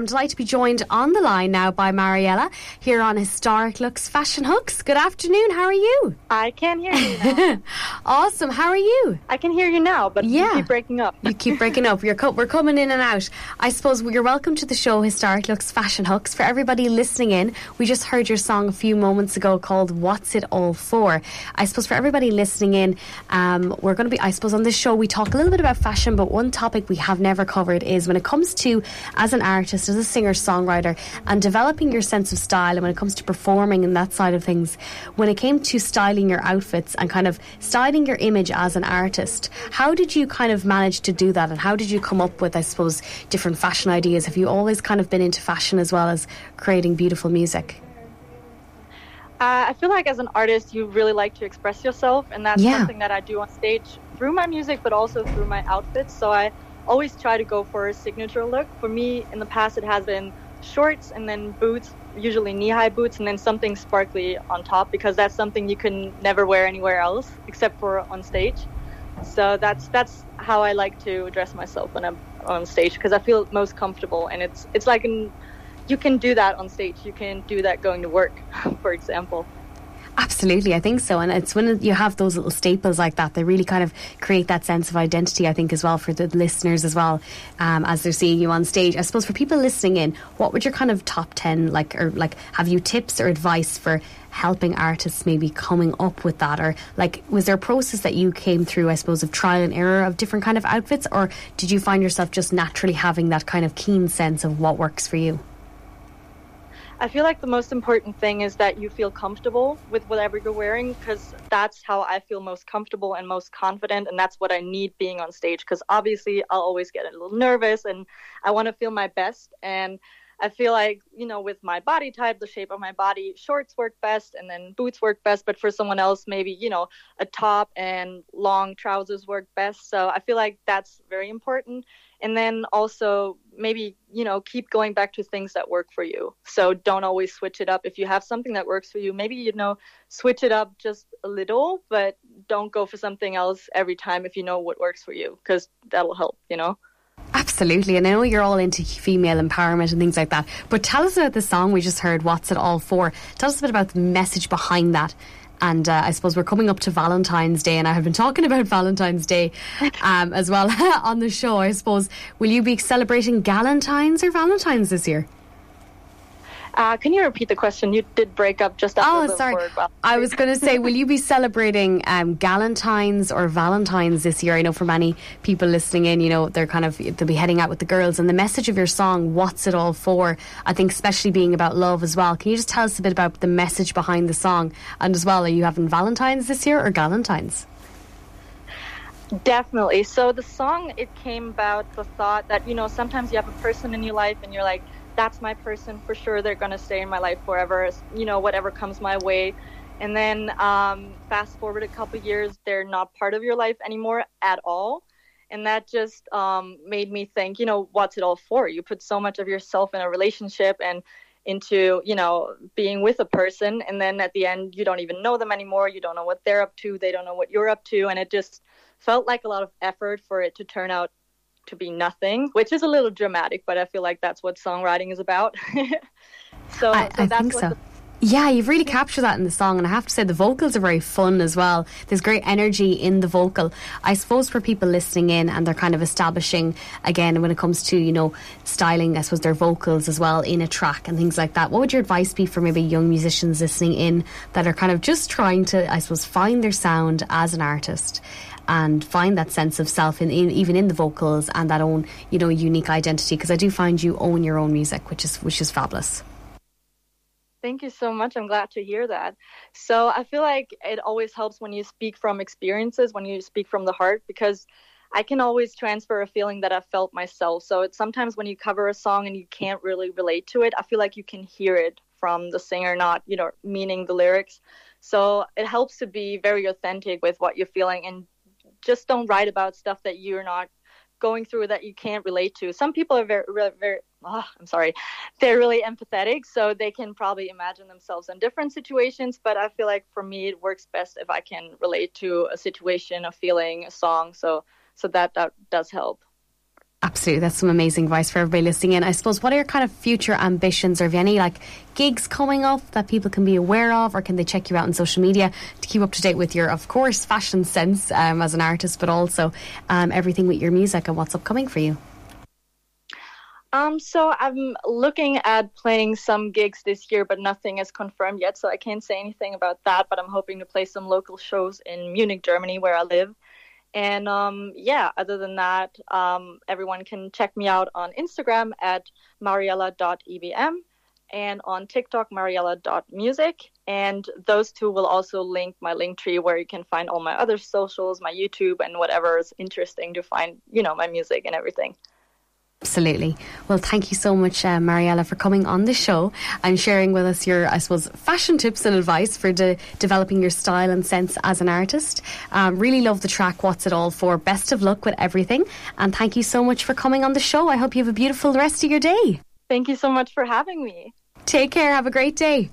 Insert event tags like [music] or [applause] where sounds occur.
I'm delighted to be joined on the line now by Mariella here on Historic Looks Fashion Hooks. Good afternoon. How are you? I can hear you [laughs] awesome. How are you? I can hear you now, but yeah. you keep breaking up. you keep breaking up. You're co- we're coming in and out. I suppose you're welcome to the show Historic Looks Fashion Hooks. For everybody listening in, we just heard your song a few moments ago called What's It All For? I suppose for everybody listening in, um, we're going to be, I suppose on this show we talk a little bit about fashion, but one topic we have never covered is when it comes to, as an artist, as a singer songwriter and developing your sense of style and when it comes to performing and that side of things when it came to styling your outfits and kind of styling your image as an artist how did you kind of manage to do that and how did you come up with I suppose different fashion ideas have you always kind of been into fashion as well as creating beautiful music uh, I feel like as an artist, you really like to express yourself, and that's yeah. something that I do on stage through my music, but also through my outfits. So I always try to go for a signature look. For me, in the past, it has been shorts and then boots, usually knee-high boots, and then something sparkly on top because that's something you can never wear anywhere else except for on stage. So that's that's how I like to dress myself when I'm on stage because I feel most comfortable, and it's it's like an, you can do that on stage. You can do that going to work, [laughs] for example. Absolutely, I think so. And it's when you have those little staples like that, they really kind of create that sense of identity, I think, as well for the listeners as well, um, as they're seeing you on stage. I suppose for people listening in, what would your kind of top 10 like, or like, have you tips or advice for helping artists maybe coming up with that? Or like, was there a process that you came through, I suppose, of trial and error of different kind of outfits? Or did you find yourself just naturally having that kind of keen sense of what works for you? I feel like the most important thing is that you feel comfortable with whatever you're wearing because that's how I feel most comfortable and most confident. And that's what I need being on stage because obviously I'll always get a little nervous and I want to feel my best. And I feel like, you know, with my body type, the shape of my body, shorts work best and then boots work best. But for someone else, maybe, you know, a top and long trousers work best. So I feel like that's very important and then also maybe you know keep going back to things that work for you so don't always switch it up if you have something that works for you maybe you know switch it up just a little but don't go for something else every time if you know what works for you because that'll help you know Absolutely, and I know you're all into female empowerment and things like that. But tell us about the song we just heard. What's it all for? Tell us a bit about the message behind that and uh, I suppose we're coming up to Valentine's Day, and I have been talking [laughs] about Valentine's Day um, as well [laughs] on the show. I suppose will you be celebrating Galentine's or Valentine's this year? Uh, can you repeat the question? You did break up just after oh, the sorry. Well. I was going to say, will you be celebrating um, Galentine's or Valentine's this year? I know for many people listening in, you know, they're kind of they'll be heading out with the girls, and the message of your song, "What's It All For?" I think, especially being about love as well. Can you just tell us a bit about the message behind the song, and as well, are you having Valentine's this year or Galentine's? Definitely. So the song it came about the thought that you know sometimes you have a person in your life and you're like that's my person for sure. They're going to stay in my life forever, you know, whatever comes my way. And then um, fast forward a couple years, they're not part of your life anymore at all. And that just um, made me think, you know, what's it all for? You put so much of yourself in a relationship and into, you know, being with a person. And then at the end, you don't even know them anymore. You don't know what they're up to. They don't know what you're up to. And it just felt like a lot of effort for it to turn out to be nothing, which is a little dramatic, but I feel like that's what songwriting is about. [laughs] so, I, so I think so. The, yeah, you've really captured that in the song, and I have to say the vocals are very fun as well. There's great energy in the vocal. I suppose for people listening in and they're kind of establishing again when it comes to you know styling, I suppose their vocals as well in a track and things like that. What would your advice be for maybe young musicians listening in that are kind of just trying to, I suppose, find their sound as an artist? and find that sense of self in, in, even in the vocals and that own you know unique identity because I do find you own your own music which is which is fabulous. Thank you so much. I'm glad to hear that. So I feel like it always helps when you speak from experiences, when you speak from the heart, because I can always transfer a feeling that I felt myself. So it's sometimes when you cover a song and you can't really relate to it, I feel like you can hear it from the singer, not, you know, meaning the lyrics. So it helps to be very authentic with what you're feeling and just don't write about stuff that you're not going through that you can't relate to. Some people are very, very, very oh, I'm sorry, they're really empathetic, so they can probably imagine themselves in different situations. But I feel like for me, it works best if I can relate to a situation, a feeling, a song. So, so that that does help. Absolutely, that's some amazing advice for everybody listening in. I suppose, what are your kind of future ambitions, or have any like gigs coming up that people can be aware of, or can they check you out on social media to keep up to date with your, of course, fashion sense um, as an artist, but also um, everything with your music and what's upcoming for you? Um, so I'm looking at playing some gigs this year, but nothing is confirmed yet, so I can't say anything about that. But I'm hoping to play some local shows in Munich, Germany, where I live. And um, yeah, other than that, um, everyone can check me out on Instagram at mariella.ebm and on TikTok, mariella.music. And those two will also link my link tree where you can find all my other socials, my YouTube, and whatever is interesting to find, you know, my music and everything. Absolutely. Well, thank you so much, uh, Mariella, for coming on the show and sharing with us your, I suppose, fashion tips and advice for de- developing your style and sense as an artist. Um, really love the track, What's It All For. Best of luck with everything. And thank you so much for coming on the show. I hope you have a beautiful rest of your day. Thank you so much for having me. Take care. Have a great day.